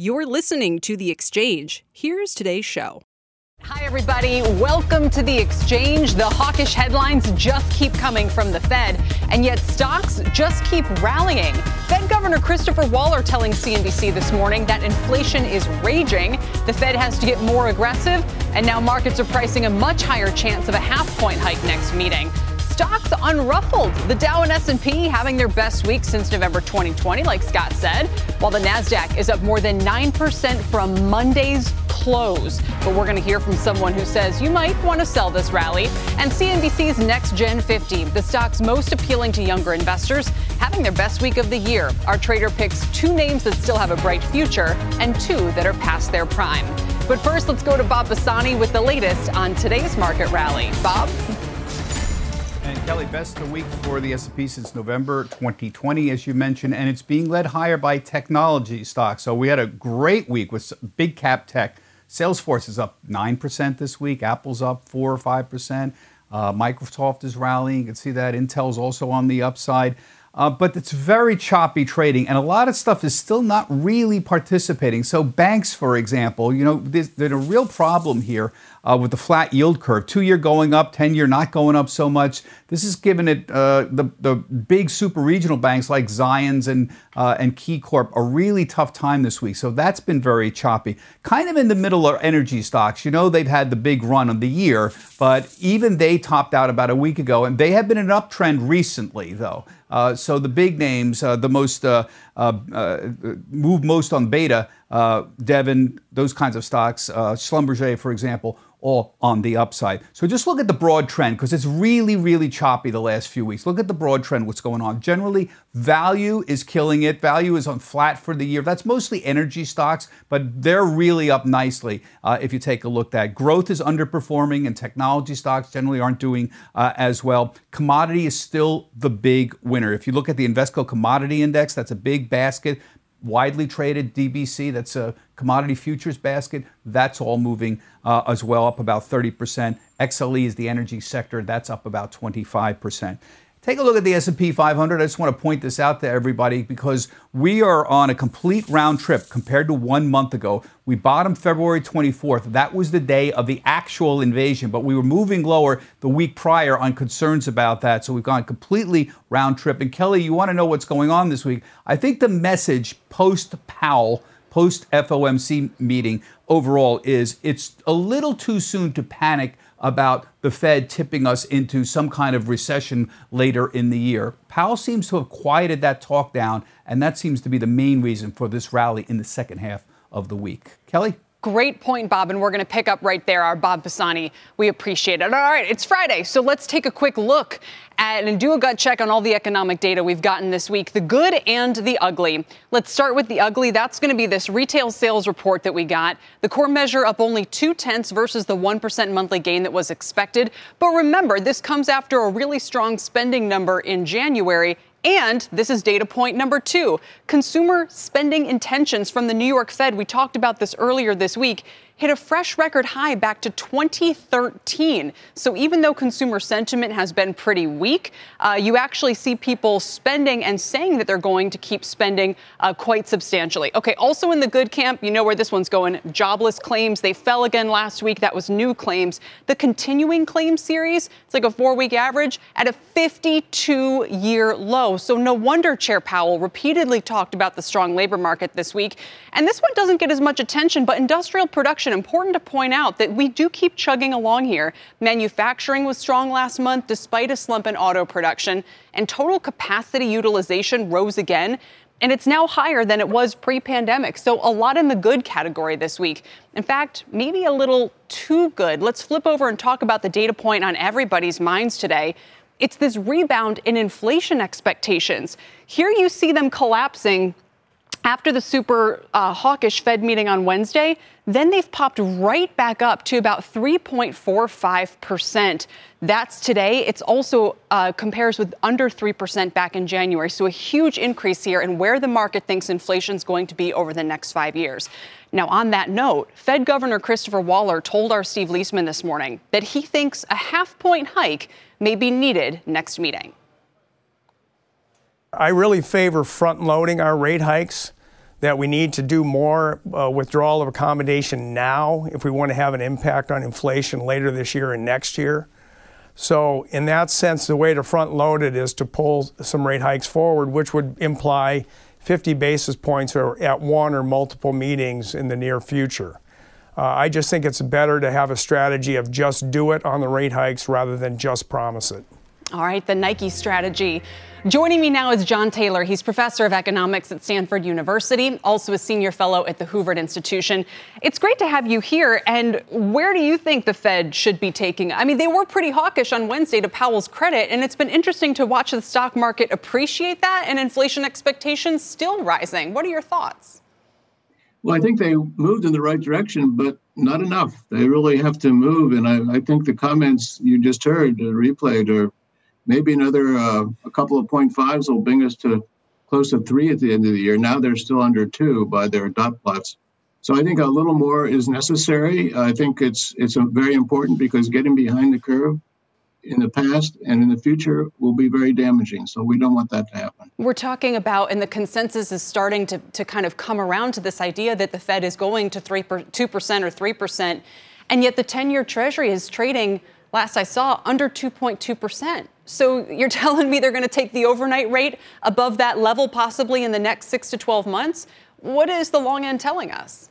You're listening to The Exchange. Here's today's show. Hi, everybody. Welcome to The Exchange. The hawkish headlines just keep coming from the Fed, and yet stocks just keep rallying. Fed Governor Christopher Waller telling CNBC this morning that inflation is raging. The Fed has to get more aggressive, and now markets are pricing a much higher chance of a half point hike next meeting stocks unruffled. The Dow and S&P having their best week since November 2020, like Scott said, while the Nasdaq is up more than 9% from Monday's close. But we're going to hear from someone who says you might want to sell this rally. And CNBC's Next Gen 50, the stocks most appealing to younger investors, having their best week of the year. Our trader picks two names that still have a bright future and two that are past their prime. But first, let's go to Bob Pisani with the latest on today's market rally. Bob? And Kelly, best the week for the S&P since November 2020, as you mentioned, and it's being led higher by technology stocks. So we had a great week with big cap tech. Salesforce is up 9% this week. Apple's up 4 or 5%. Uh, Microsoft is rallying. You can see that. Intel's also on the upside. Uh, but it's very choppy trading, and a lot of stuff is still not really participating. So, banks, for example, you know, there's, there's a real problem here uh, with the flat yield curve. Two year going up, 10 year not going up so much. This has given it uh, the, the big super regional banks like Zions and, uh, and KeyCorp a really tough time this week. So that's been very choppy. Kind of in the middle are energy stocks. You know, they've had the big run of the year, but even they topped out about a week ago, and they have been an uptrend recently, though. Uh, so the big names, uh, the most uh, uh, uh move most on beta, uh, Devon, those kinds of stocks, Schlumberger, for example, all on the upside. So just look at the broad trend because it's really, really choppy the last few weeks. Look at the broad trend, what's going on. Generally, value is killing it. Value is on flat for the year. That's mostly energy stocks, but they're really up nicely uh, if you take a look at that. Growth is underperforming, and technology stocks generally aren't doing uh, as well. Commodity is still the big winner. If you look at the Invesco Commodity Index, that's a big basket widely traded DBC, that's a commodity futures basket, that's all moving uh, as well, up about 30%. XLE is the energy sector, that's up about 25%. Take a look at the S&P 500. I just want to point this out to everybody because we are on a complete round trip compared to 1 month ago. We bottomed February 24th. That was the day of the actual invasion, but we were moving lower the week prior on concerns about that. So we've gone completely round trip. And Kelly, you want to know what's going on this week? I think the message post Powell post FOMC meeting overall is it's a little too soon to panic about the Fed tipping us into some kind of recession later in the year. Powell seems to have quieted that talk down, and that seems to be the main reason for this rally in the second half of the week. Kelly? Great point, Bob, and we're going to pick up right there. Our Bob Pisani, we appreciate it. All right, it's Friday, so let's take a quick look at and do a gut check on all the economic data we've gotten this week, the good and the ugly. Let's start with the ugly. That's going to be this retail sales report that we got. The core measure up only two tenths versus the 1% monthly gain that was expected. But remember, this comes after a really strong spending number in January and this is data point number two consumer spending intentions from the New York Fed. We talked about this earlier this week hit a fresh record high back to 2013. So even though consumer sentiment has been pretty weak, uh, you actually see people spending and saying that they're going to keep spending uh, quite substantially. Okay, also in the good camp, you know where this one's going. Jobless claims, they fell again last week. That was new claims. The continuing claim series, it's like a four week average at a 52 year low. So no wonder Chair Powell repeatedly talked about the strong labor market this week. And this one doesn't get as much attention, but industrial production, important to point out that we do keep chugging along here. Manufacturing was strong last month despite a slump in auto production, and total capacity utilization rose again. And it's now higher than it was pre pandemic. So, a lot in the good category this week. In fact, maybe a little too good. Let's flip over and talk about the data point on everybody's minds today. It's this rebound in inflation expectations. Here you see them collapsing after the super uh, hawkish Fed meeting on Wednesday, then they've popped right back up to about 3.45%. That's today. It's also uh, compares with under 3% back in January. So a huge increase here in where the market thinks inflation is going to be over the next five years. Now, on that note, Fed Governor Christopher Waller told our Steve Liesman this morning that he thinks a half point hike may be needed next meeting. I really favor front loading our rate hikes that we need to do more uh, withdrawal of accommodation now if we want to have an impact on inflation later this year and next year. So, in that sense, the way to front load it is to pull some rate hikes forward, which would imply 50 basis points or at one or multiple meetings in the near future. Uh, I just think it's better to have a strategy of just do it on the rate hikes rather than just promise it. All right, the Nike strategy. Joining me now is John Taylor. He's professor of economics at Stanford University, also a senior fellow at the Hoover Institution. It's great to have you here. And where do you think the Fed should be taking? I mean, they were pretty hawkish on Wednesday to Powell's credit, and it's been interesting to watch the stock market appreciate that and inflation expectations still rising. What are your thoughts? Well, I think they moved in the right direction, but not enough. They really have to move. And I, I think the comments you just heard replayed are maybe another uh, a couple of point fives will bring us to close to three at the end of the year. Now they're still under two by their dot plots. So I think a little more is necessary. I think it's it's very important because getting behind the curve in the past and in the future will be very damaging. So we don't want that to happen. We're talking about, and the consensus is starting to, to kind of come around to this idea that the Fed is going to 3 per, 2% or 3%, and yet the 10 year Treasury is trading, last I saw, under 2.2%. So you're telling me they're going to take the overnight rate above that level possibly in the next six to 12 months? What is the long end telling us?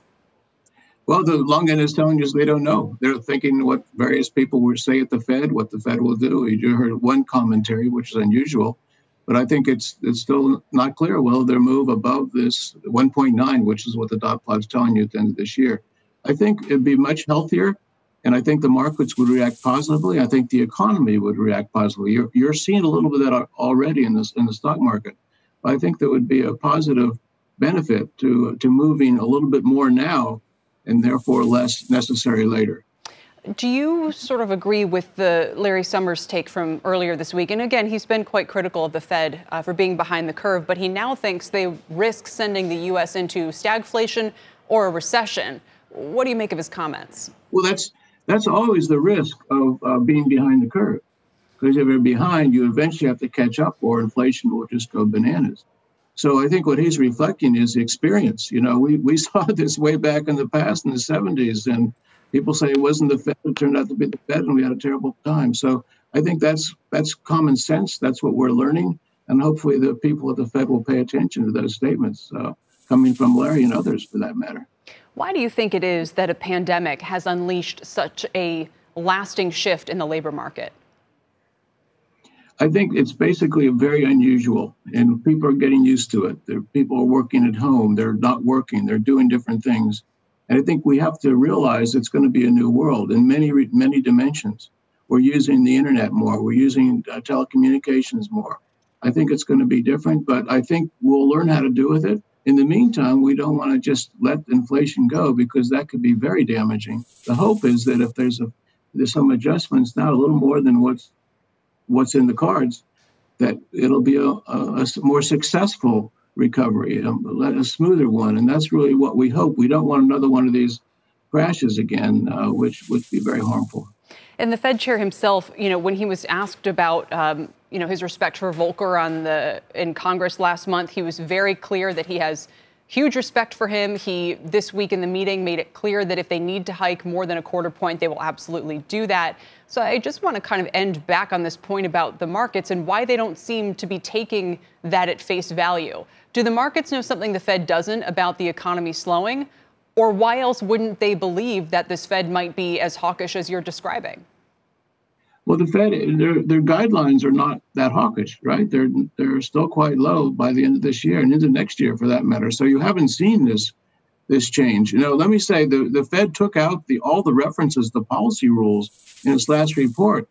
Well, the long end is telling us they don't know. They're thinking what various people will say at the Fed, what the Fed will do. You heard one commentary, which is unusual, but I think it's it's still not clear. Will their move above this 1.9, which is what the dot plot's telling you at the end of this year? I think it'd be much healthier and I think the markets would react positively. I think the economy would react positively. You're, you're seeing a little bit of that already in this in the stock market. But I think there would be a positive benefit to to moving a little bit more now, and therefore less necessary later. Do you sort of agree with the Larry Summers take from earlier this week? And again, he's been quite critical of the Fed uh, for being behind the curve, but he now thinks they risk sending the U.S. into stagflation or a recession. What do you make of his comments? Well, that's that's always the risk of uh, being behind the curve. Because if you're behind, you eventually have to catch up, or inflation will just go bananas. So I think what he's reflecting is experience. You know, we, we saw this way back in the past in the 70s, and people say it wasn't the Fed, it turned out to be the Fed, and we had a terrible time. So I think that's that's common sense. That's what we're learning, and hopefully the people at the Fed will pay attention to those statements uh, coming from Larry and others, for that matter. Why do you think it is that a pandemic has unleashed such a lasting shift in the labor market? I think it's basically very unusual, and people are getting used to it. They're, people are working at home, they're not working, they're doing different things. And I think we have to realize it's going to be a new world in many, many dimensions. We're using the internet more, we're using uh, telecommunications more. I think it's going to be different, but I think we'll learn how to do with it. In the meantime, we don't want to just let inflation go because that could be very damaging. The hope is that if there's a there's some adjustments now, a little more than what's what's in the cards, that it'll be a, a, a more successful recovery, a, a, smoother one, and that's really what we hope. We don't want another one of these crashes again, uh, which would be very harmful. And the Fed chair himself, you know, when he was asked about, um, you know, his respect for Volcker on the in Congress last month, he was very clear that he has huge respect for him. He this week in the meeting made it clear that if they need to hike more than a quarter point, they will absolutely do that. So I just want to kind of end back on this point about the markets and why they don't seem to be taking that at face value. Do the markets know something the Fed doesn't about the economy slowing? Or why else wouldn't they believe that this Fed might be as hawkish as you're describing? Well, the Fed, their, their guidelines are not that hawkish, right? They're they're still quite low by the end of this year and into next year, for that matter. So you haven't seen this this change. You know, let me say the, the Fed took out the all the references, the policy rules in its last report.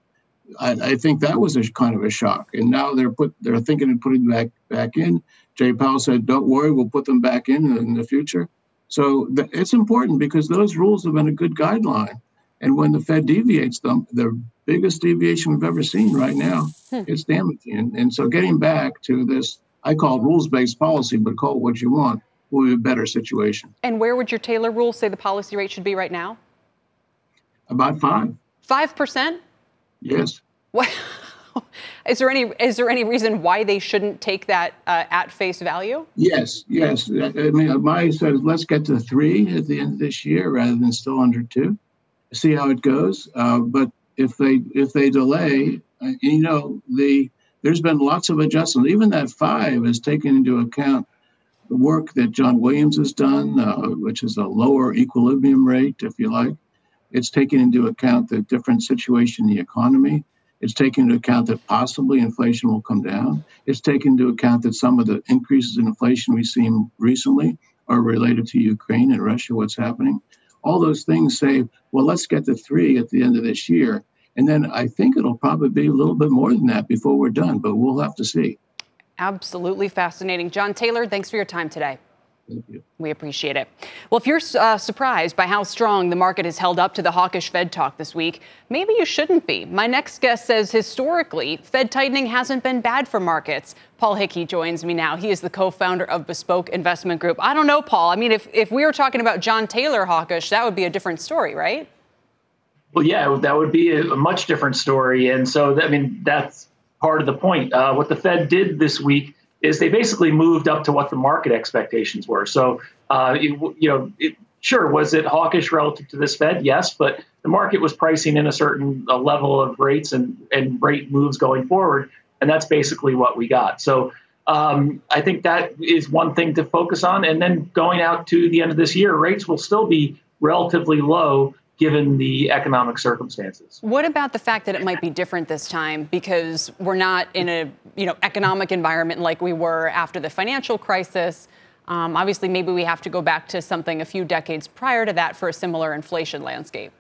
I, I, think that was a kind of a shock. And now they're put they're thinking of putting back back in. Jay Powell said, "Don't worry, we'll put them back in uh, in the future." So th- it's important because those rules have been a good guideline. And when the Fed deviates them, the biggest deviation we've ever seen right now, hmm. it's damaging. And, and so getting back to this, I call rules-based policy, but call it what you want, will be a better situation. And where would your Taylor rule say the policy rate should be right now? About five. Five percent? Yes. What? is there any is there any reason why they shouldn't take that uh, at face value? Yes, yes. I mean, my says let's get to three at the end of this year rather than still under two. See how it goes. Uh, but if they if they delay, uh, you know, the there's been lots of adjustments. Even that five is taken into account the work that John Williams has done, uh, which is a lower equilibrium rate, if you like. It's taken into account the different situation in the economy. It's taken into account that possibly inflation will come down. It's taken into account that some of the increases in inflation we've seen recently are related to Ukraine and Russia, what's happening. All those things say, well, let's get to three at the end of this year. And then I think it'll probably be a little bit more than that before we're done, but we'll have to see. Absolutely fascinating. John Taylor, thanks for your time today. We appreciate it. Well, if you're uh, surprised by how strong the market has held up to the hawkish Fed talk this week, maybe you shouldn't be. My next guest says historically, Fed tightening hasn't been bad for markets. Paul Hickey joins me now. He is the co founder of Bespoke Investment Group. I don't know, Paul. I mean, if, if we were talking about John Taylor hawkish, that would be a different story, right? Well, yeah, that would be a, much different story. And so, I mean, that's part of the point. Uh, what the Fed did this week is they basically moved up to what the market expectations were. So, uh, it, you know, it, sure, was it hawkish relative to this Fed? Yes, but the market was pricing in a certain uh, level of rates and, and rate moves going forward. And that's basically what we got. So, um, I think that is one thing to focus on. And then going out to the end of this year, rates will still be relatively low given the economic circumstances. What about the fact that it might be different this time because we're not in a you know economic environment like we were after the financial crisis? Um, obviously, maybe we have to go back to something a few decades prior to that for a similar inflation landscape.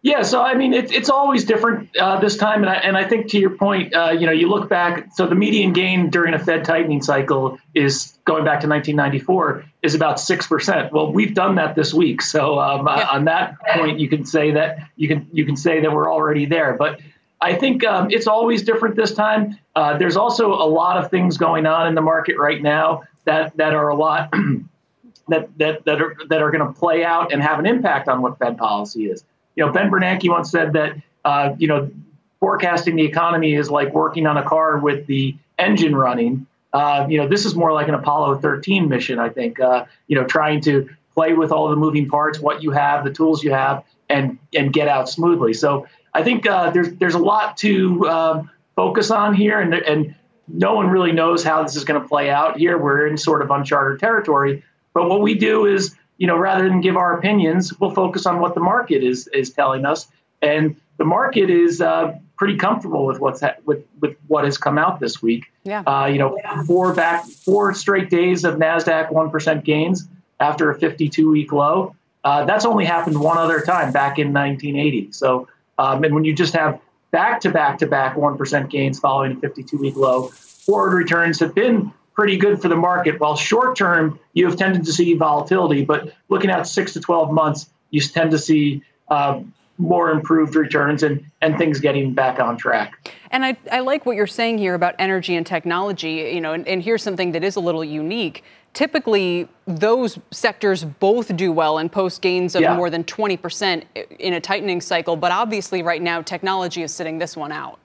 Yeah, so I mean, it, it's always different uh, this time, and I, and I think to your point, uh, you know, you look back. So the median gain during a Fed tightening cycle is going back to 1994 is about six percent. Well, we've done that this week, so um, yeah. on that point, you can say that you can you can say that we're already there. But I think um, it's always different this time. Uh, there's also a lot of things going on in the market right now that that are a lot that that that are that are going to play out and have an impact on what Fed policy is. You know, Ben Bernanke once said that, uh, you know, forecasting the economy is like working on a car with the engine running. Uh, you know, this is more like an Apollo 13 mission, I think. Uh, you know, trying to play with all the moving parts, what you have, the tools you have, and and get out smoothly. So I think uh, there's there's a lot to um, focus on here, and and no one really knows how this is going to play out here. We're in sort of uncharted territory. But what we do is you know, rather than give our opinions, we'll focus on what the market is is telling us, and the market is uh, pretty comfortable with what's ha- with with what has come out this week. Yeah. Uh, you know, four back four straight days of Nasdaq one percent gains after a 52 week low. Uh, that's only happened one other time back in 1980. So, um, and when you just have back to back to back one percent gains following a 52 week low, forward returns have been pretty good for the market. While short term, you have tended to see volatility, but looking at six to 12 months, you tend to see uh, more improved returns and, and things getting back on track. And I, I like what you're saying here about energy and technology, you know, and, and here's something that is a little unique. Typically, those sectors both do well and post gains of yeah. more than 20% in a tightening cycle. But obviously, right now, technology is sitting this one out.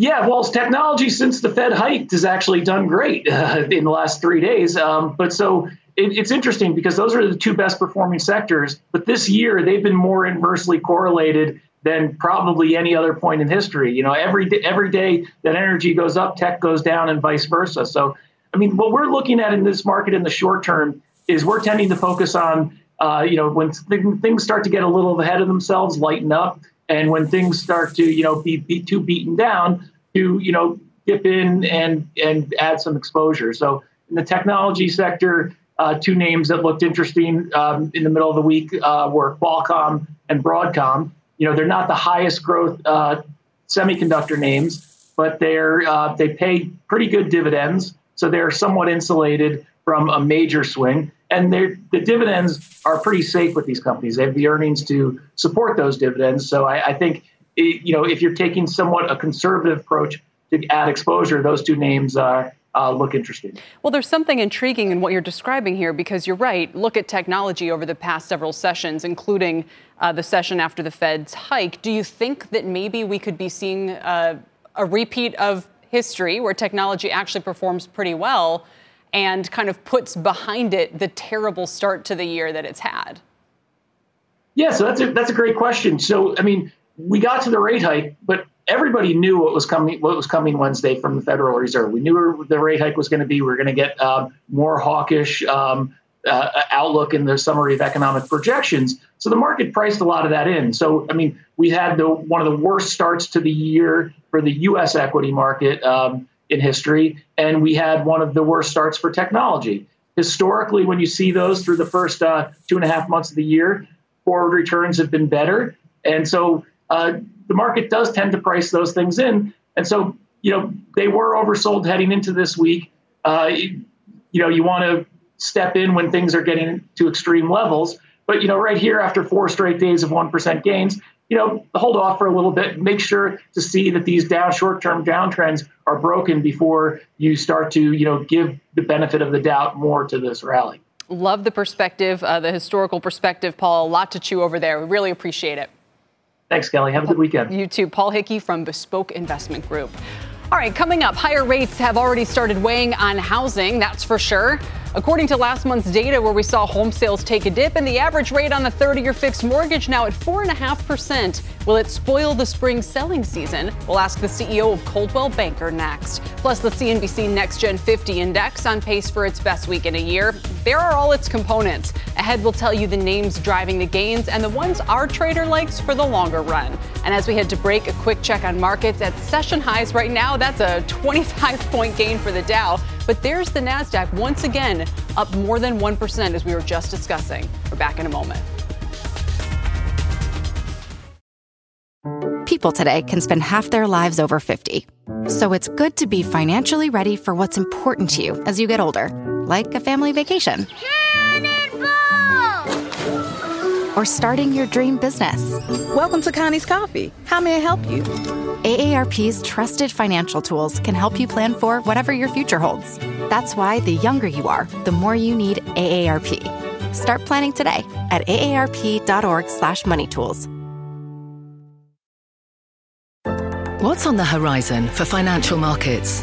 Yeah, well, technology since the Fed hiked has actually done great uh, in the last three days. Um, but so it, it's interesting because those are the two best performing sectors. But this year they've been more inversely correlated than probably any other point in history. You know, every day, every day that energy goes up, tech goes down, and vice versa. So, I mean, what we're looking at in this market in the short term is we're tending to focus on, uh, you know, when th- things start to get a little ahead of themselves, lighten up and when things start to you know be, be too beaten down to you know dip in and and add some exposure so in the technology sector uh, two names that looked interesting um, in the middle of the week uh, were Qualcomm and Broadcom. you know, they're not the highest growth uh, semiconductor names, but they're uh, they pay pretty good dividends, so they're somewhat insulated from a major swing. And the dividends are pretty safe with these companies. They have the earnings to support those dividends. So I, I think, it, you know, if you're taking somewhat a conservative approach to add exposure, those two names uh, uh, look interesting. Well, there's something intriguing in what you're describing here because you're right. Look at technology over the past several sessions, including uh, the session after the Fed's hike. Do you think that maybe we could be seeing uh, a repeat of history where technology actually performs pretty well and kind of puts behind it the terrible start to the year that it's had? Yeah, so that's a, that's a great question. So, I mean, we got to the rate hike, but everybody knew what was coming what was coming Wednesday from the Federal Reserve. We knew the rate hike was going to be. We are going to get um, more hawkish um, uh, outlook in the summary of economic projections. So the market priced a lot of that in. So I mean, we had the one of the worst starts to the year for the U.S. equity market um, in history, and we had one of the worst starts for technology. Historically, when you see those through the first uh, two and a half months of the year, forward returns have been better, and so uh, the market does tend to price those things in. And so, you know, they were oversold heading into this week. Uh, you, you know, you want to step in when things are getting to extreme levels. But, you know, right here after four straight days of 1% gains, you know, hold off for a little bit. Make sure to see that these down short-term downtrends are broken before you start to, you know, give the benefit of the doubt more to this rally. Love the perspective, uh, the historical perspective, Paul. A lot to chew over there. We really appreciate it. Thanks, Kelly. Have a good weekend. You too. Paul Hickey from Bespoke Investment Group. All right, coming up, higher rates have already started weighing on housing, that's for sure. According to last month's data, where we saw home sales take a dip and the average rate on the 30 year fixed mortgage now at 4.5%, will it spoil the spring selling season? We'll ask the CEO of Coldwell Banker next. Plus, the CNBC Next Gen 50 Index on pace for its best week in a year. There are all its components. Ahead, we'll tell you the names driving the gains and the ones our trader likes for the longer run. And as we head to break, a quick check on markets at session highs right now. That's a 25 point gain for the Dow. But there's the NASDAQ once again up more than 1% as we were just discussing. We're back in a moment. People today can spend half their lives over 50. So it's good to be financially ready for what's important to you as you get older, like a family vacation. Or starting your dream business. Welcome to Connie's Coffee. How may I help you? AARP's trusted financial tools can help you plan for whatever your future holds. That's why the younger you are, the more you need AARP. Start planning today at aarp.org/moneytools. What's on the horizon for financial markets?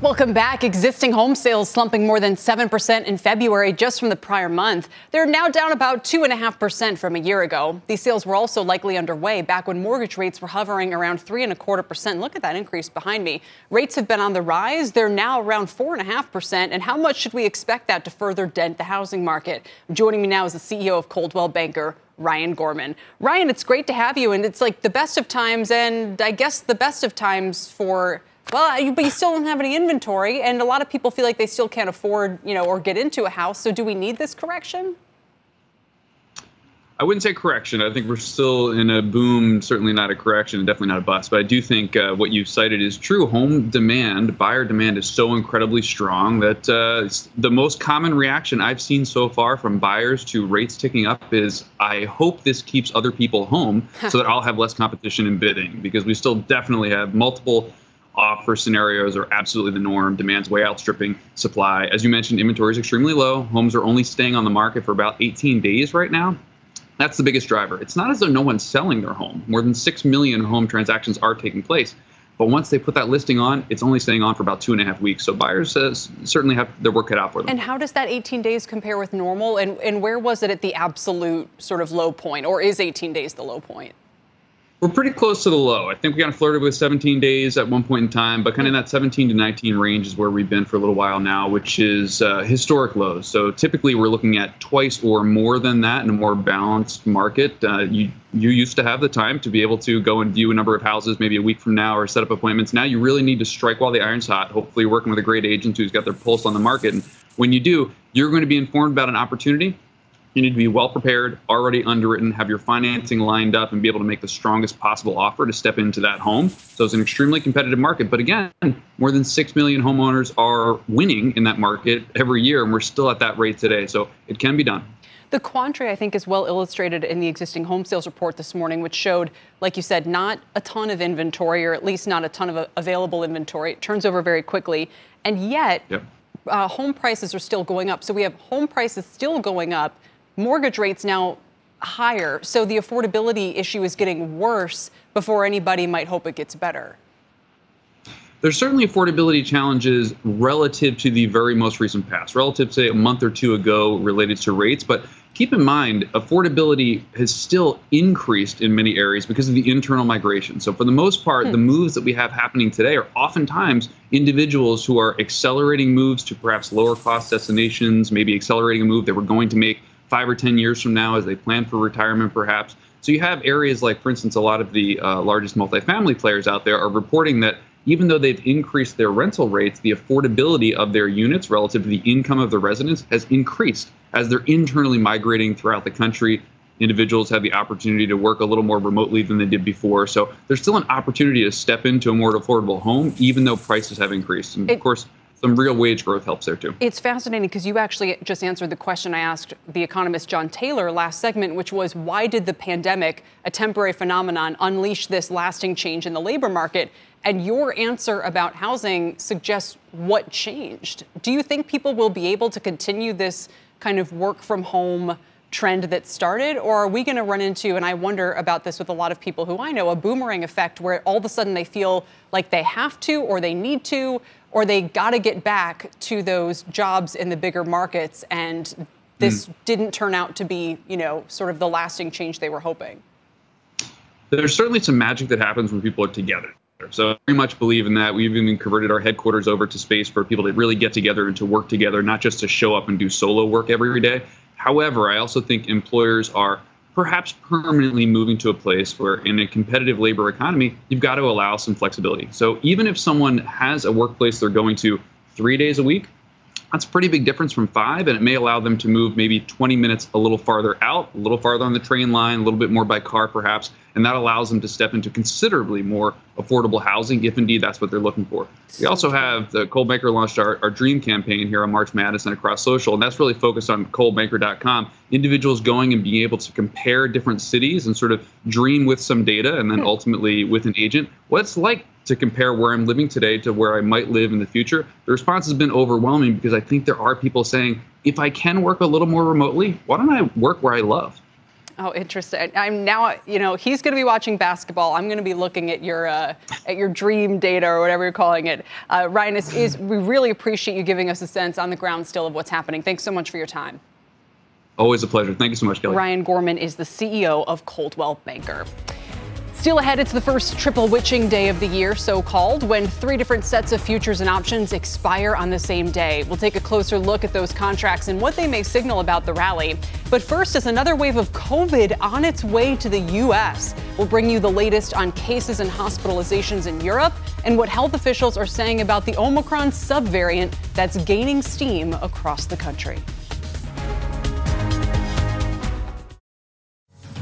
Welcome back. Existing home sales slumping more than 7% in February just from the prior month. They're now down about 2.5% from a year ago. These sales were also likely underway back when mortgage rates were hovering around 3.25%. Look at that increase behind me. Rates have been on the rise. They're now around 4.5%. And how much should we expect that to further dent the housing market? Joining me now is the CEO of Coldwell Banker, Ryan Gorman. Ryan, it's great to have you. And it's like the best of times, and I guess the best of times for well, but you still don't have any inventory, and a lot of people feel like they still can't afford, you know, or get into a house. So, do we need this correction? I wouldn't say correction. I think we're still in a boom, certainly not a correction, and definitely not a bust. But I do think uh, what you've cited is true. Home demand, buyer demand is so incredibly strong that uh, the most common reaction I've seen so far from buyers to rates ticking up is I hope this keeps other people home so that I'll have less competition in bidding because we still definitely have multiple offer scenarios are absolutely the norm. Demand's way outstripping supply. As you mentioned, inventory is extremely low. Homes are only staying on the market for about 18 days right now. That's the biggest driver. It's not as though no one's selling their home. More than 6 million home transactions are taking place. But once they put that listing on, it's only staying on for about two and a half weeks. So buyers uh, certainly have their work cut out for them. And how does that 18 days compare with normal? And, and where was it at the absolute sort of low point? Or is 18 days the low point? We're pretty close to the low. I think we kind of flirted with 17 days at one point in time, but kind of that 17 to 19 range is where we've been for a little while now, which is uh, historic lows. So typically we're looking at twice or more than that in a more balanced market. Uh, you you used to have the time to be able to go and view a number of houses maybe a week from now or set up appointments. Now you really need to strike while the iron's hot. Hopefully, working with a great agent who's got their pulse on the market. And when you do, you're going to be informed about an opportunity you need to be well prepared, already underwritten, have your financing lined up, and be able to make the strongest possible offer to step into that home. So it's an extremely competitive market. But again, more than 6 million homeowners are winning in that market every year, and we're still at that rate today. So it can be done. The quandary, I think, is well illustrated in the existing home sales report this morning, which showed, like you said, not a ton of inventory, or at least not a ton of available inventory. It turns over very quickly. And yet, yep. uh, home prices are still going up. So we have home prices still going up mortgage rates now higher. So the affordability issue is getting worse before anybody might hope it gets better. There's certainly affordability challenges relative to the very most recent past, relative to say, a month or two ago related to rates. But keep in mind, affordability has still increased in many areas because of the internal migration. So, for the most part, hmm. the moves that we have happening today are oftentimes individuals who are accelerating moves to perhaps lower cost destinations, maybe accelerating a move that we're going to make five or 10 years from now as they plan for retirement, perhaps. So you have areas like, for instance, a lot of the uh, largest multifamily players out there are reporting that even though they've increased their rental rates, the affordability of their units relative to the income of the residents has increased as they're internally migrating throughout the country. Individuals have the opportunity to work a little more remotely than they did before. So there's still an opportunity to step into a more affordable home, even though prices have increased. And of course, some real wage growth helps there too. It's fascinating because you actually just answered the question I asked the economist John Taylor last segment, which was why did the pandemic, a temporary phenomenon, unleash this lasting change in the labor market? And your answer about housing suggests what changed. Do you think people will be able to continue this kind of work from home? trend that started, or are we going to run into, and I wonder about this with a lot of people who I know, a boomerang effect where all of a sudden they feel like they have to or they need to, or they got to get back to those jobs in the bigger markets and this mm. didn't turn out to be, you know, sort of the lasting change they were hoping? There's certainly some magic that happens when people are together. So I very much believe in that. We've even converted our headquarters over to space for people to really get together and to work together, not just to show up and do solo work every day. However, I also think employers are perhaps permanently moving to a place where in a competitive labor economy, you've got to allow some flexibility. So even if someone has a workplace they're going to three days a week, that's a pretty big difference from five, and it may allow them to move maybe 20 minutes a little farther out, a little farther on the train line, a little bit more by car perhaps, and that allows them to step into considerably more affordable housing if indeed that's what they're looking for. We also have the Coldwell Banker launched our, our Dream campaign here on March Madness and across social, and that's really focused on coldwellbanker.com. Individuals going and being able to compare different cities and sort of dream with some data and then hmm. ultimately with an agent what it's like to compare where I'm living today to where I might live in the future, the response has been overwhelming because I think there are people saying, if I can work a little more remotely, why don't I work where I love? Oh, interesting. I'm now, you know, he's going to be watching basketball. I'm going to be looking at your uh, at your dream data or whatever you're calling it. Uh, Ryan, is, is we really appreciate you giving us a sense on the ground still of what's happening. Thanks so much for your time. Always a pleasure. Thank you so much, Kelly. Ryan Gorman is the CEO of Coldwell Banker. Still ahead, it's the first triple witching day of the year, so called, when three different sets of futures and options expire on the same day. We'll take a closer look at those contracts and what they may signal about the rally. But first is another wave of COVID on its way to the U.S. We'll bring you the latest on cases and hospitalizations in Europe and what health officials are saying about the Omicron subvariant that's gaining steam across the country.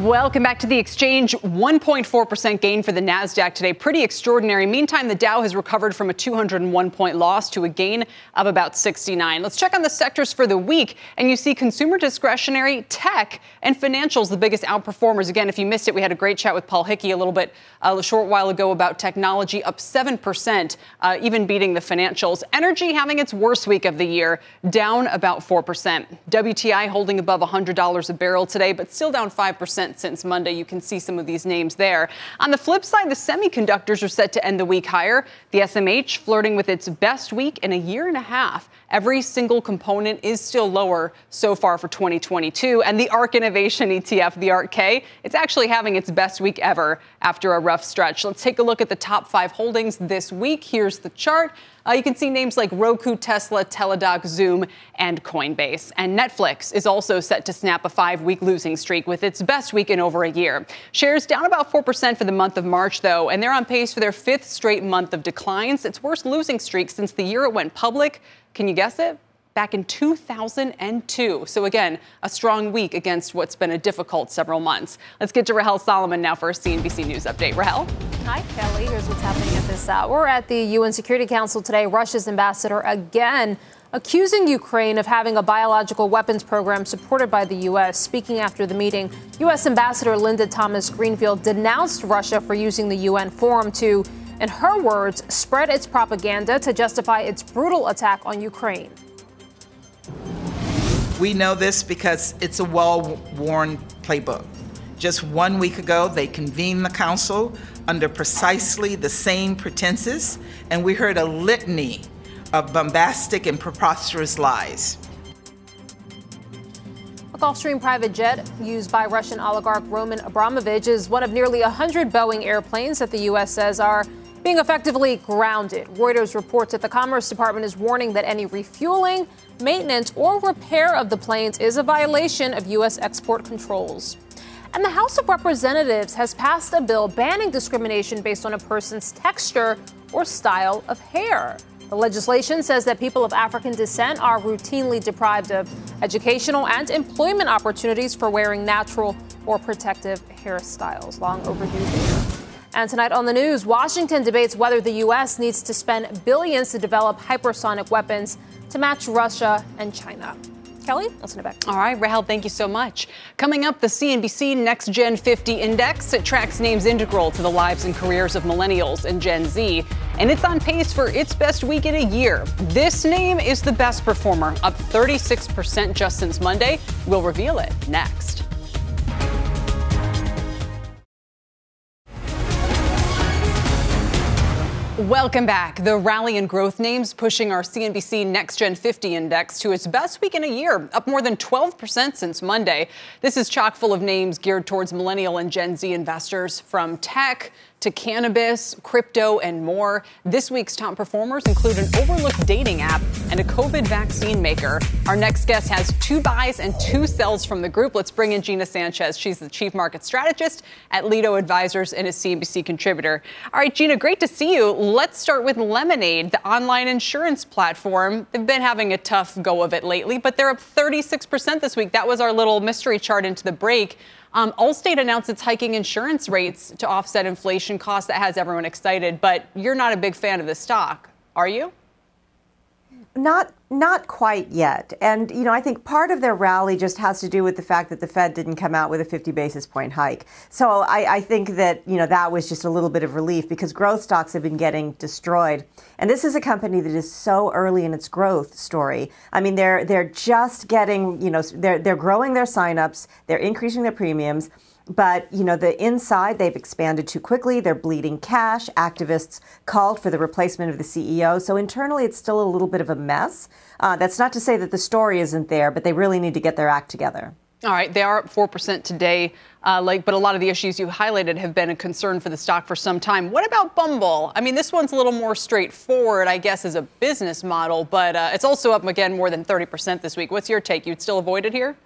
Welcome back to the exchange. 1.4% gain for the NASDAQ today. Pretty extraordinary. Meantime, the Dow has recovered from a 201 point loss to a gain of about 69. Let's check on the sectors for the week. And you see consumer discretionary, tech, and financials, the biggest outperformers. Again, if you missed it, we had a great chat with Paul Hickey a little bit uh, a short while ago about technology, up 7%, uh, even beating the financials. Energy having its worst week of the year, down about 4%. WTI holding above $100 a barrel today, but still down 5% since Monday. You can see some of these names there. On the flip side, the semiconductors are set to end the week higher. The SMH flirting with its best week in a year and a half. Every single component is still lower so far for 2022. And the ARK Innovation ETF, the ARK-K, it's actually having its best week ever after a rough stretch. Let's take a look at the top five holdings this week. Here's the chart. Uh, you can see names like Roku, Tesla, Teladoc, Zoom, and Coinbase. And Netflix is also set to snap a five week losing streak with its best week in over a year. Shares down about 4% for the month of March, though, and they're on pace for their fifth straight month of declines. Its worst losing streak since the year it went public. Can you guess it? Back in 2002. So, again, a strong week against what's been a difficult several months. Let's get to Rahel Solomon now for a CNBC News update. Rahel? Hi, Kelly. Here's what's happening at this hour. We're At the UN Security Council today, Russia's ambassador again accusing Ukraine of having a biological weapons program supported by the U.S. Speaking after the meeting, U.S. Ambassador Linda Thomas Greenfield denounced Russia for using the UN forum to, in her words, spread its propaganda to justify its brutal attack on Ukraine. We know this because it's a well worn playbook. Just one week ago, they convened the council under precisely the same pretenses, and we heard a litany of bombastic and preposterous lies. A Gulfstream private jet used by Russian oligarch Roman Abramovich is one of nearly 100 Boeing airplanes that the U.S. says are being effectively grounded. Reuters reports that the Commerce Department is warning that any refueling, maintenance, or repair of the planes is a violation of U.S. export controls. And the House of Representatives has passed a bill banning discrimination based on a person's texture or style of hair. The legislation says that people of African descent are routinely deprived of educational and employment opportunities for wearing natural or protective hairstyles. Long overdue. And tonight on the news, Washington debates whether the U.S. needs to spend billions to develop hypersonic weapons to match Russia and China. Kelly, I'll send it back. All right, Rahel, thank you so much. Coming up, the CNBC Next Gen 50 Index. It tracks names integral to the lives and careers of millennials and Gen Z, and it's on pace for its best week in a year. This name is the best performer, up 36% just since Monday. We'll reveal it next. Welcome back. The rally and growth names pushing our CNBC Next Gen 50 index to its best week in a year, up more than 12% since Monday. This is chock full of names geared towards millennial and Gen Z investors from tech to cannabis, crypto, and more. This week's top performers include an overlooked dating app and a COVID vaccine maker. Our next guest has two buys and two sells from the group. Let's bring in Gina Sanchez. She's the chief market strategist at Lido Advisors and a CNBC contributor. All right, Gina, great to see you. Let's start with Lemonade, the online insurance platform. They've been having a tough go of it lately, but they're up 36% this week. That was our little mystery chart into the break. Um, Allstate announced it's hiking insurance rates to offset inflation costs. That has everyone excited, but you're not a big fan of the stock, are you? Not not quite yet. And you know, I think part of their rally just has to do with the fact that the Fed didn't come out with a 50 basis point hike. So I, I think that you know that was just a little bit of relief because growth stocks have been getting destroyed. And this is a company that is so early in its growth story. I mean, they're they're just getting you know they're they're growing their signups, they're increasing their premiums but you know the inside they've expanded too quickly they're bleeding cash activists called for the replacement of the ceo so internally it's still a little bit of a mess uh, that's not to say that the story isn't there but they really need to get their act together All right, they are up 4% today. Uh, like, but a lot of the issues you highlighted have been a concern for the stock for some time. What about Bumble? I mean, this one's a little more straightforward, I guess, as a business model, but uh, it's also up again more than 30% this week. What's your take? You'd still avoid it here?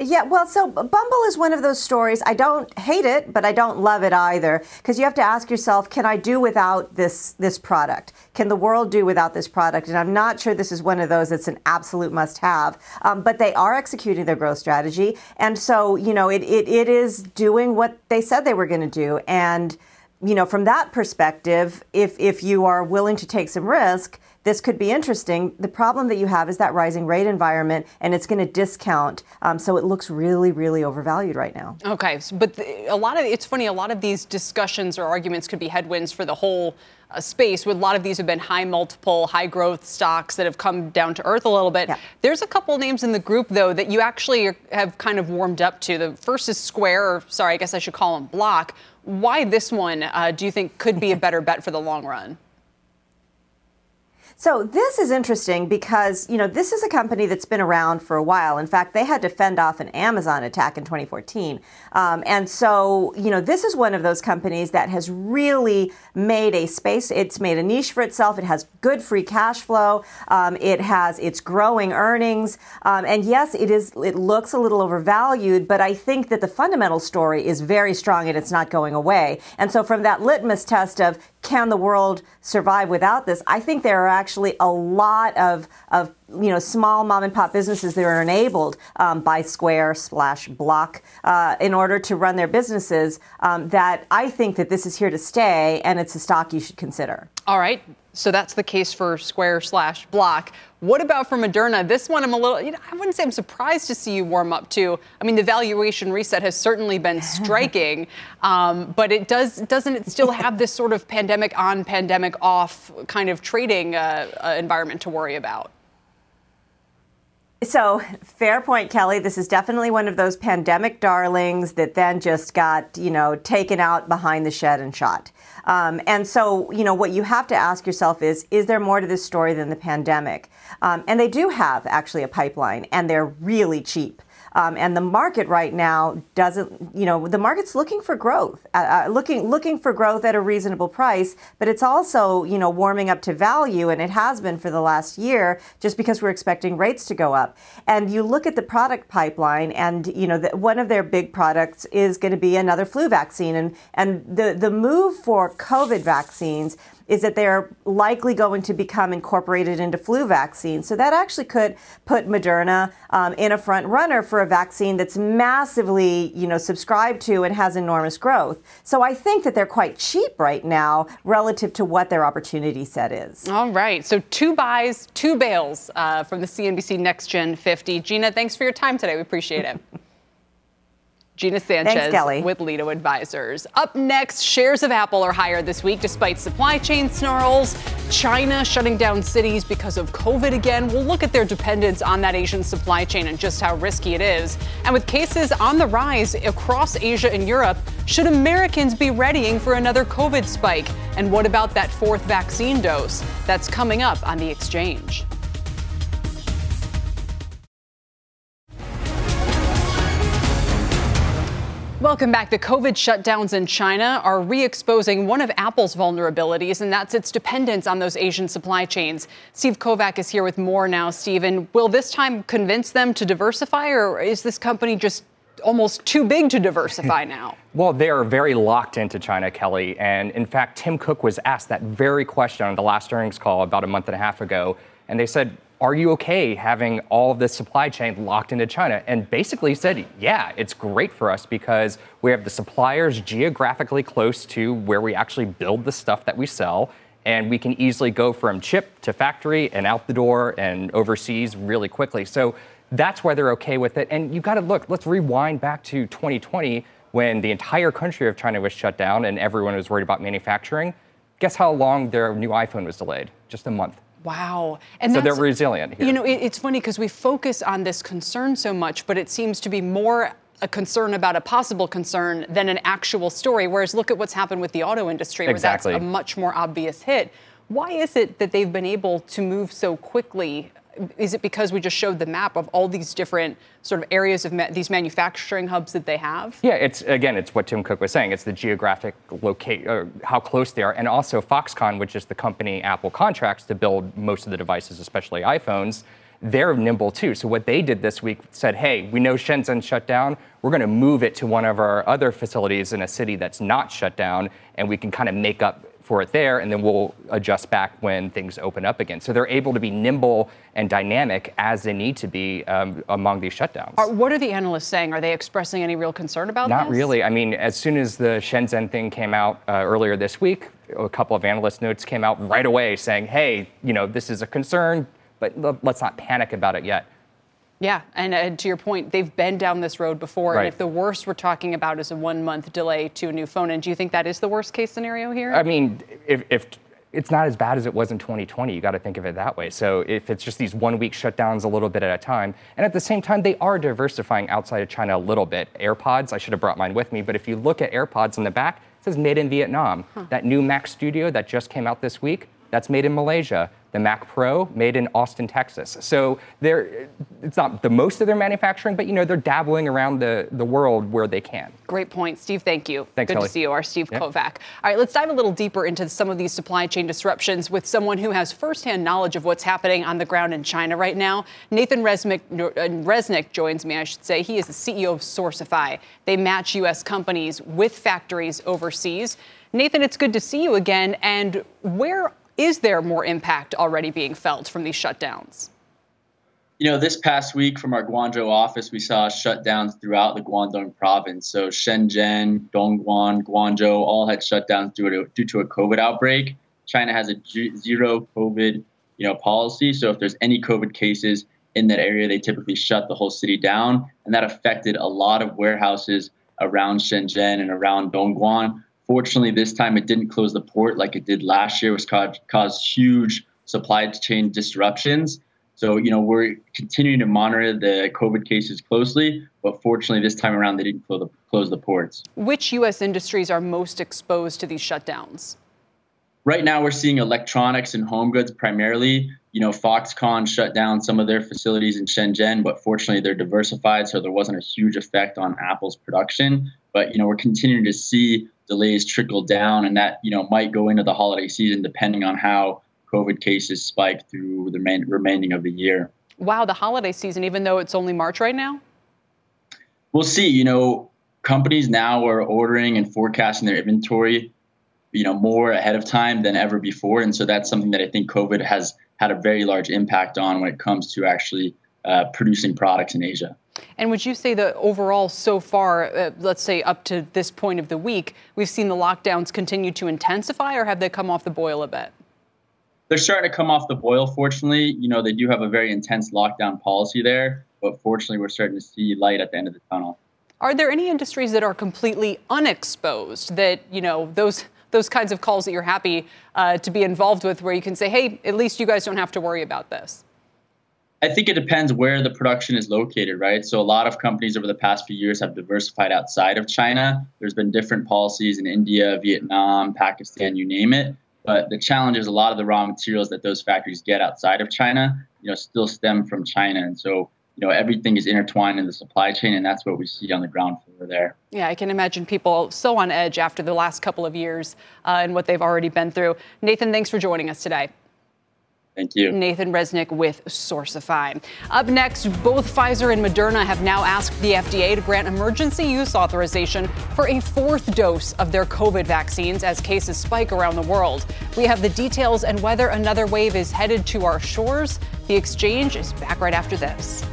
Yeah, well, so Bumble is one of those stories. I don't hate it, but I don't love it either because you have to ask yourself, can I do without this this product? Can the world do without this product? And I'm not sure this is one of those that's an absolute must-have. Um, but they are executing their growth strategy, and so you know it it, it is doing what they said they were going to do. And you know, from that perspective, if if you are willing to take some risk this could be interesting. The problem that you have is that rising rate environment, and it's going to discount. Um, so it looks really, really overvalued right now. Okay, but the, a lot of it's funny. A lot of these discussions or arguments could be headwinds for the whole uh, space. With a lot of these have been high multiple, high growth stocks that have come down to earth a little bit. Yeah. There's a couple names in the group though that you actually are, have kind of warmed up to. The first is Square, or sorry, I guess I should call them Block. Why this one uh, do you think could be a better bet for the long run? So this is interesting because, you know, this is a company that's been around for a while. In fact, they had to fend off an Amazon attack in 2014. Um, and so, you know, this is one of those companies that has really made a space. It's made a niche for itself. It has good free cash flow. Um, it has, it's growing earnings. Um, and yes, it is, it looks a little overvalued, but I think that the fundamental story is very strong and it's not going away. And so from that litmus test of can the world survive without this? I think there are actually a lot of, of you know small mom and pop businesses that are enabled um, by Square slash Block uh, in order to run their businesses. Um, that I think that this is here to stay, and it's a stock you should consider. All right. So that's the case for Square slash Block. What about for Moderna? This one, I'm a little, you know, I wouldn't say I'm surprised to see you warm up to. I mean, the valuation reset has certainly been striking, um, but it does doesn't it still have this sort of pandemic on, pandemic off kind of trading uh, uh, environment to worry about? So, fair point, Kelly. This is definitely one of those pandemic darlings that then just got, you know, taken out behind the shed and shot. Um, and so, you know, what you have to ask yourself is, is there more to this story than the pandemic? Um, and they do have actually a pipeline, and they're really cheap. Um, and the market right now doesn't, you know, the market's looking for growth, uh, uh, looking looking for growth at a reasonable price, but it's also, you know, warming up to value, and it has been for the last year, just because we're expecting rates to go up. And you look at the product pipeline, and you know, the, one of their big products is going to be another flu vaccine, and and the the move for COVID vaccines is that they're likely going to become incorporated into flu vaccines. So that actually could put Moderna um, in a front runner for a vaccine that's massively, you know, subscribed to and has enormous growth. So I think that they're quite cheap right now relative to what their opportunity set is. All right. So two buys, two bails uh, from the CNBC Next Gen 50. Gina, thanks for your time today. We appreciate it. Gina Sanchez Thanks, with Lido Advisors. Up next, shares of Apple are higher this week despite supply chain snarls. China shutting down cities because of COVID again. We'll look at their dependence on that Asian supply chain and just how risky it is. And with cases on the rise across Asia and Europe, should Americans be readying for another COVID spike? And what about that fourth vaccine dose? That's coming up on the exchange. Welcome back. The COVID shutdowns in China are re exposing one of Apple's vulnerabilities, and that's its dependence on those Asian supply chains. Steve Kovach is here with more now. Stephen, will this time convince them to diversify, or is this company just almost too big to diversify now? Well, they are very locked into China, Kelly. And in fact, Tim Cook was asked that very question on the last earnings call about a month and a half ago. And they said, are you okay having all of this supply chain locked into China? And basically said, yeah, it's great for us because we have the suppliers geographically close to where we actually build the stuff that we sell. And we can easily go from chip to factory and out the door and overseas really quickly. So that's why they're okay with it. And you got to look, let's rewind back to 2020 when the entire country of China was shut down and everyone was worried about manufacturing. Guess how long their new iPhone was delayed? Just a month. Wow. And so they're resilient here. You know, it, it's funny because we focus on this concern so much, but it seems to be more a concern about a possible concern than an actual story. Whereas look at what's happened with the auto industry, where exactly. that's a much more obvious hit. Why is it that they've been able to move so quickly? Is it because we just showed the map of all these different sort of areas of ma- these manufacturing hubs that they have? Yeah, it's again, it's what Tim Cook was saying. It's the geographic locate, how close they are, and also Foxconn, which is the company Apple contracts to build most of the devices, especially iPhones. They're nimble too. So what they did this week said, "Hey, we know Shenzhen shut down. We're going to move it to one of our other facilities in a city that's not shut down, and we can kind of make up for it there, and then we'll adjust back when things open up again. So they're able to be nimble and dynamic as they need to be um, among these shutdowns. Are, what are the analysts saying? Are they expressing any real concern about this? Not this? really. I mean, as soon as the Shenzhen thing came out uh, earlier this week, a couple of analyst notes came out right away saying, hey, you know, this is a concern, but let's not panic about it yet. Yeah, and, uh, to your point, they've been down this road before. Right. And if the worst we're talking about is a one month delay to a new phone, and do you think that is the worst case scenario here? I mean, if, if it's not as bad as it was in 2020, you got to think of it that way. So if it's just these one week shutdowns a little bit at a time, and at the same time, they are diversifying outside of China a little bit. AirPods, I should have brought mine with me, but if you look at AirPods in the back, it says made in Vietnam. That new Mac Studio that just came out this week, that's made in Malaysia. The Mac Pro made in Austin, Texas. So they're, it's not the most of their manufacturing, but you know they're dabbling around the, the world where they can. Great point, Steve. Thank you. Thanks, Good Kelly. to see you, our Steve Yep. Kovach. All right, let's dive a little deeper into some of these supply chain disruptions with someone who has firsthand knowledge of what's happening on the ground in China right now. Nathan Resnick, uh, Resnick joins me, I should say. He is the CEO of Sourcify. They match U.S. companies with factories overseas. Nathan, it's good to see you again. And where is there more impact already being felt from these shutdowns? You know, this past week from our Guangzhou office, we saw shutdowns throughout the Guangdong province. So Shenzhen, Dongguan, Guangzhou all had shutdowns due to, due to a COVID outbreak. China has a zero COVID, you know, policy. So if there's any COVID cases in that area, they typically shut the whole city down, and that affected a lot of warehouses around Shenzhen and around Dongguan. Fortunately, this time it didn't close the port like it did last year, which caused, caused huge supply chain disruptions. So, you know, we're continuing to monitor the COVID cases closely, but fortunately, this time around, they didn't close the, close the ports. Which U.S. industries are most exposed to these shutdowns? Right now, we're seeing electronics and home goods primarily. You know, Foxconn shut down some of their facilities in Shenzhen, but fortunately, they're diversified, so there wasn't a huge effect on Apple's production. But, you know, we're continuing to see delays trickle down, and that, you know, might go into the holiday season depending on how COVID cases spike through the main, remaining of the year. Wow, the holiday season, even though it's only March right now? We'll see. You know, companies now are ordering and forecasting their inventory, you know, more ahead of time than ever before, and so that's something that I think COVID has had a very large impact on when it comes to actually uh, producing products in Asia. And would you say that overall, so far, uh, let's say up to this point of the week, we've seen the lockdowns continue to intensify, or have they come off the boil a bit? They're starting to come off the boil. Fortunately, you know, they do have a very intense lockdown policy there, but fortunately, we're starting to see light at the end of the tunnel. Are there any industries that are completely unexposed that, you know, those those kinds of calls that you're happy uh, to be involved with where you can say, hey, at least you guys don't have to worry about this? I think it depends where the production is located, right? So a lot of companies over the past few years have diversified outside of China. There's been different policies in India, Vietnam, Pakistan, you name it. But the challenge is a lot of the raw materials that those factories get outside of China, you know, still stem from China. And so, you know, everything is intertwined in the supply chain, and that's what we see on the ground floor there. Yeah, I can imagine people so on edge after the last couple of years uh, and what they've already been through. Nathan, thanks for joining us today. Thank you. Nathan Resnick with Sourcify. Up next, both Pfizer and Moderna have now asked the FDA to grant emergency use authorization for a fourth dose of their COVID vaccines as cases spike around the world. We have the details and whether another wave is headed to our shores. The exchange is back right after this.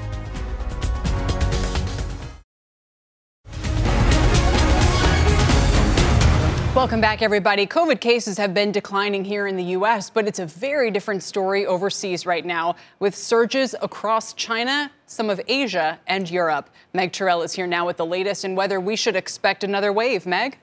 Welcome back, everybody. COVID cases have been declining here in the U.S., but it's a very different story overseas right now with surges across China, some of Asia, and Europe. Meg Terrell is here now with the latest and whether we should expect another wave. Meg?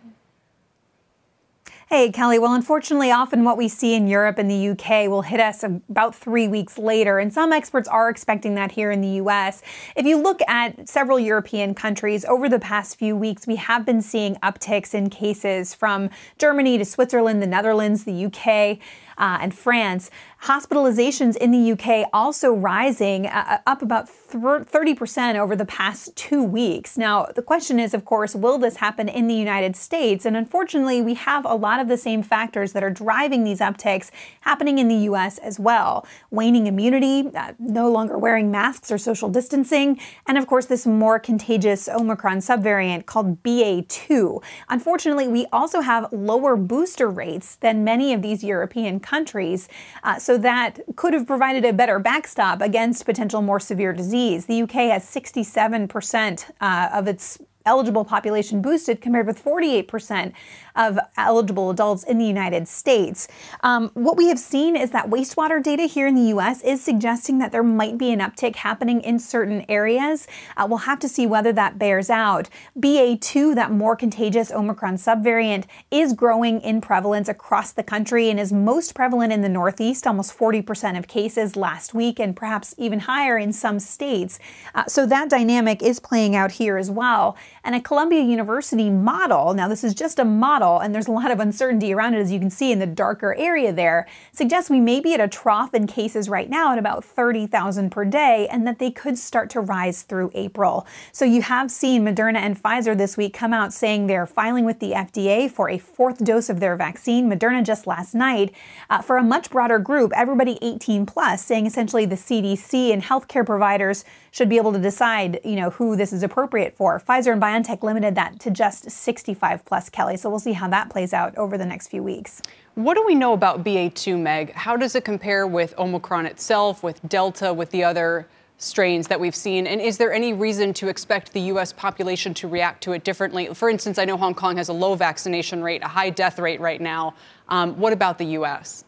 Hey, Kelly. Well, unfortunately, often what we see in Europe and the UK will hit us about three weeks later, and some experts are expecting that here in the US. If you look at several European countries over the past few weeks, we have been seeing upticks in cases from Germany to Switzerland, the Netherlands, the UK. uh, and France. Hospitalizations in the UK also rising, uh, uh up about 30% over the past two weeks. Now, the question is, of course, will this happen in the United States? And unfortunately, we have a lot of the same factors that are driving these upticks happening in the US as well. Waning immunity, uh, no longer wearing masks or social distancing, and of course, this more contagious Omicron subvariant called BA2. Unfortunately, we also have lower booster rates than many of these European countries. Uh, so that could have provided a better backstop against potential more severe disease. The UK has 67% uh, of its eligible population boosted compared with 48% of eligible adults in the United States. Um, what we have seen is that wastewater data here in the US is suggesting that there might be an uptick happening in certain areas. Uh, we'll have to see whether that bears out. BA2, that more contagious Omicron subvariant, is growing in prevalence across the country and is most prevalent in the Northeast, almost 40% of cases last week, and perhaps even higher in some states. Uh, so that dynamic is playing out here as well. And a Columbia University model, now this is just a model and there's a lot of uncertainty around it as you can see in the darker area there, suggests we may be at a trough in cases right now at about 30,000 per day and that they could start to rise through April. So you have seen Moderna and Pfizer this week come out saying they're filing with the FDA for a fourth dose of their vaccine. Moderna just last night uh, for a much broader group, everybody 18 plus, saying essentially the CDC and healthcare providers should be able to decide, you know, who this is appropriate for. Pfizer and BioNTech limited that to just 65 plus, Kelly. So we'll see how that plays out over the next few weeks. What do we know about BA2, Meg? How does it compare with Omicron itself, with Delta, with the other strains that we've seen? And is there any reason to expect the U.S. population to react to it differently? For instance, I know Hong Kong has a low vaccination rate, a high death rate right now. Um, what about the U.S.?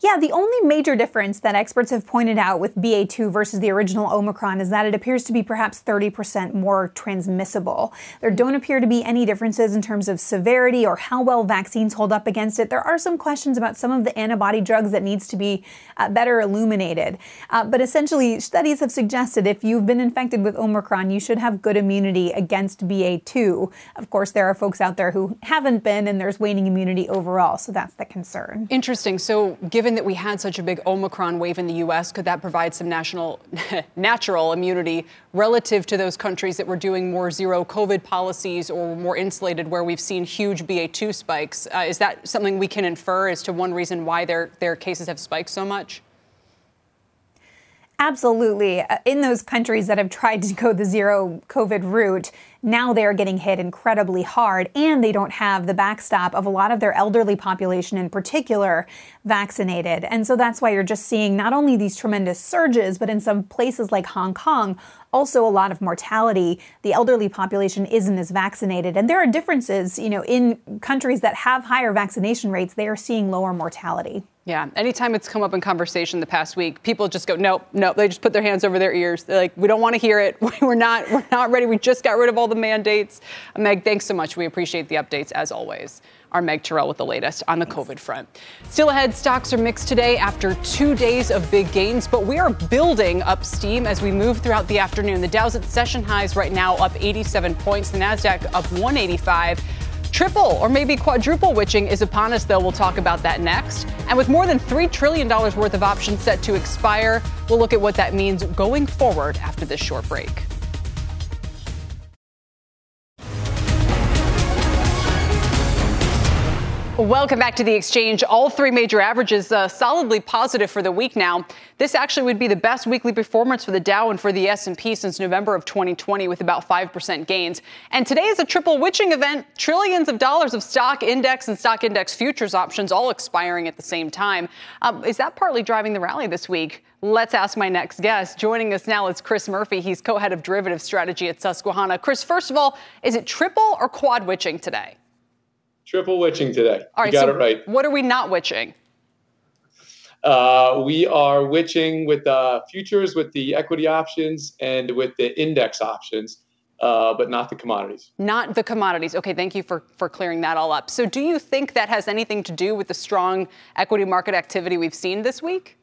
Yeah, the only major difference that experts have pointed out with BA2 versus the original Omicron is that it appears to be perhaps 30% more transmissible. There don't appear to be any differences in terms of severity or how well vaccines hold up against it. There are some questions about some of the antibody drugs that needs to be uh, better illuminated. Uh, but essentially, studies have suggested if you've been infected with Omicron, you should have good immunity against BA2. Of course, there are folks out there who haven't been, and there's waning immunity overall. So that's the concern. Interesting. So, given given that we had such a big Omicron wave in the U.S., could that provide some national, natural immunity relative to those countries that were doing more zero COVID policies or more insulated, where we've seen huge BA2 spikes? Uh, is that something we can infer as to one reason why their, their cases have spiked so much? Absolutely. Uh, in those countries that have tried to go the zero COVID route, now they are getting hit incredibly hard, and they don't have the backstop of a lot of their elderly population in particular vaccinated. And so that's why you're just seeing not only these tremendous surges, but in some places like Hong Kong, also a lot of mortality. The elderly population isn't as vaccinated. And there are differences, you know, in countries that have higher vaccination rates, they are seeing lower mortality. Yeah. Anytime it's come up in conversation the past week, people just go, nope, nope. They just put their hands over their ears. They're like, we don't want to hear it. We're not, we're not ready. We just got rid of all the mandates. Meg, thanks so much. We appreciate the updates as always. Our Meg Terrell with the latest on the COVID front. Still ahead, stocks are mixed today after two days of big gains, but we are building up steam as we move throughout the afternoon. The Dow's at session highs right now, up 87 points. The Nasdaq up 185. Triple or maybe quadruple witching is upon us, though. We'll talk about that next. And with more than $3 trillion worth of options set to expire, we'll look at what that means going forward after this short break. Welcome back to the exchange. All three major averages uh, solidly positive for the week now. This actually would be the best weekly performance for the Dow and for the S&P since November of 2020 with about 5% gains. And today is a triple witching event. Trillions of dollars of stock index and stock index futures options all expiring at the same time. Um, is that partly driving the rally this week? Let's ask my next guest. Joining us now is Chris Murphy. He's co-head of derivative strategy at Susquehanna. Chris, first of all, is it triple or quad witching today? Triple witching today. All right, you got so it right. What are we not witching? Uh, we are witching with the futures, with the equity options, and with the index options, uh, but not the commodities. Not the commodities. Okay, thank you for, for clearing that all up. So, do you think that has anything to do with the strong equity market activity we've seen this week?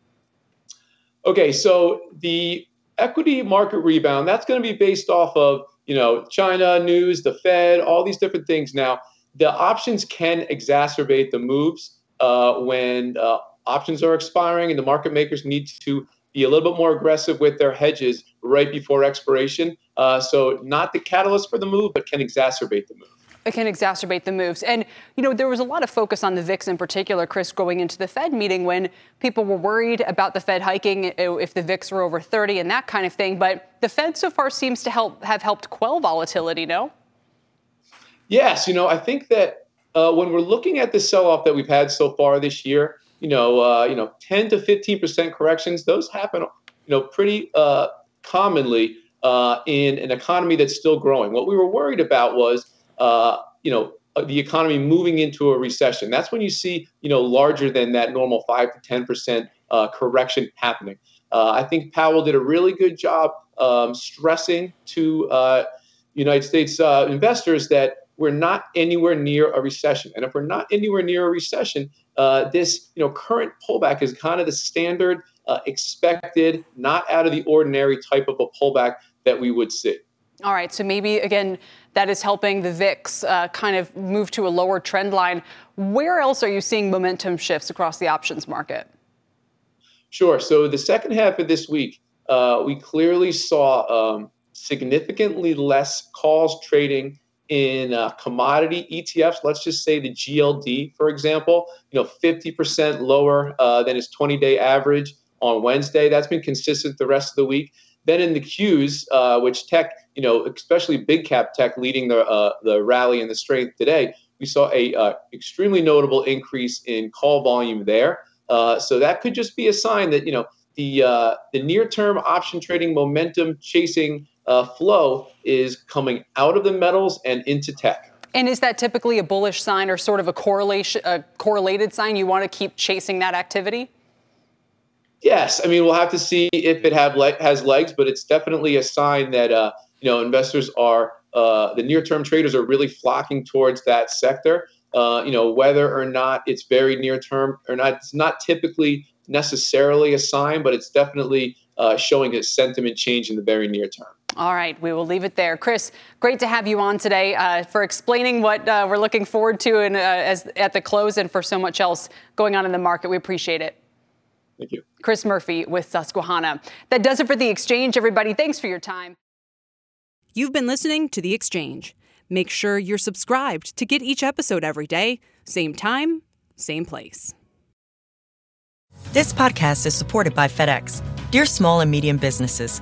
Okay, so the equity market rebound that's going to be based off of you know China news, the Fed, all these different things. Now, the options can exacerbate the moves uh, when uh, options are expiring and the market makers need to be a little bit more aggressive with their hedges right before expiration. Uh, so, not the catalyst for the move, but can exacerbate the move it can exacerbate the moves. And, you know, there was a lot of focus on the VIX in particular, Chris, going into the Fed meeting when people were worried about the Fed hiking if the VIX were over 30 and that kind of thing. But the Fed so far seems to help have helped quell volatility, no? Yes. You know, I think that uh, when we're looking at the sell-off that we've had so far this year, you know, uh, you know, 10 to 15 percent corrections, those happen, you know, pretty uh, commonly uh, in an economy that's still growing. What we were worried about was uh, you know, uh, the economy moving into a recession. That's when you see, you know, larger than that normal five to ten percent correction happening. I think Powell did a really good job um, stressing to United States investors that we're not anywhere near a recession, and if we're not anywhere near a recession, this, you know, current pullback is kind of the standard, expected, not out of the ordinary type of a pullback that we would see. All right, so maybe again that is helping the VIX uh, kind of move to a lower trend line. Where else are you seeing momentum shifts across the options market? Sure. So the second half of this week, uh, we clearly saw um, significantly less calls trading in uh, commodity ETFs. Let's just say the GLD, for example, you know, 50% lower uh, than its 20-day average on Wednesday. That's been consistent the rest of the week. Then in the Qs, uh, which tech, you know, especially big cap tech leading the uh, the rally and the strength today, we saw a uh, extremely notable increase in call volume there. Uh, so that could just be a sign that you know the the near term option trading momentum chasing uh, flow is coming out of the metals and into tech. And is that typically a bullish sign or sort of a correlation, a correlated sign? You want to keep chasing that activity? Yes, I mean we'll have to see if it have le- has legs, but it's definitely a sign that uh, you know investors are uh, the near-term traders are really flocking towards that sector. Uh, you know whether or not it's very near-term or not, it's not typically necessarily a sign, but it's definitely uh, showing a sentiment change in the very near term. All right, we will leave it there. Chris, great to have you on today uh, for explaining what uh, we're looking forward to and uh, as at the close and for so much else going on in the market. We appreciate it. Thank you. Chris Murphy with Susquehanna. That does it for The Exchange, everybody. Thanks for your time. You've been listening to The Exchange. Make sure you're subscribed to get each episode every day, same time, same place. This podcast is supported by FedEx. Dear small and medium businesses,